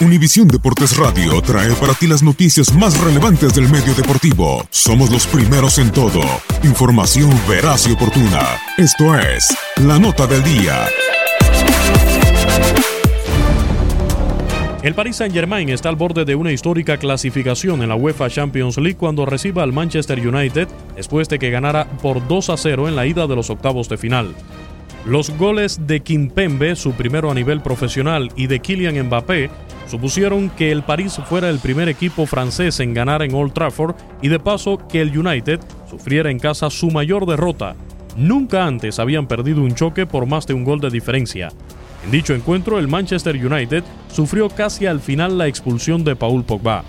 Univisión Deportes Radio trae para ti las noticias más relevantes del medio deportivo. Somos los primeros en todo. Información veraz y oportuna. Esto es La Nota del Día. El Paris Saint-Germain está al borde de una histórica clasificación en la UEFA Champions League cuando reciba al Manchester United después de que ganara por 2 a 0 en la ida de los octavos de final. Los goles de Kimpembe, su primero a nivel profesional, y de Kylian Mbappé supusieron que el París fuera el primer equipo francés en ganar en Old Trafford y de paso que el United sufriera en casa su mayor derrota. Nunca antes habían perdido un choque por más de un gol de diferencia. En dicho encuentro, el Manchester United sufrió casi al final la expulsión de Paul Pogba.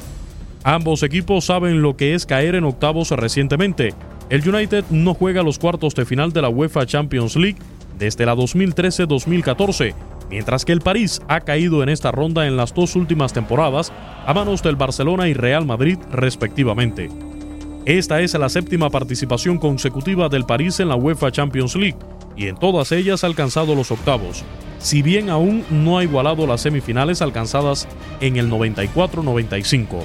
Ambos equipos saben lo que es caer en octavos recientemente. El United no juega los cuartos de final de la UEFA Champions League desde la 2013-2014, mientras que el París ha caído en esta ronda en las dos últimas temporadas a manos del Barcelona y Real Madrid respectivamente. Esta es la séptima participación consecutiva del París en la UEFA Champions League y en todas ellas ha alcanzado los octavos, si bien aún no ha igualado las semifinales alcanzadas en el 94-95.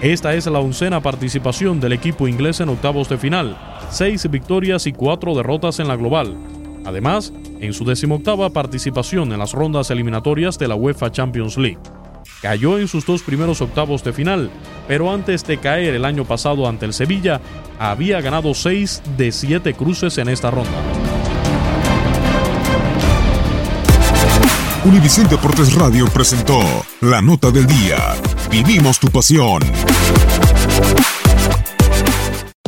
Esta es la oncena participación del equipo inglés en octavos de final, seis victorias y cuatro derrotas en la global, Además, en su decimoctava participación en las rondas eliminatorias de la UEFA Champions League. Cayó en sus dos primeros octavos de final, pero antes de caer el año pasado ante el Sevilla, había ganado seis de siete cruces en esta ronda. Univisión Deportes Radio presentó la nota del día. Vivimos tu pasión.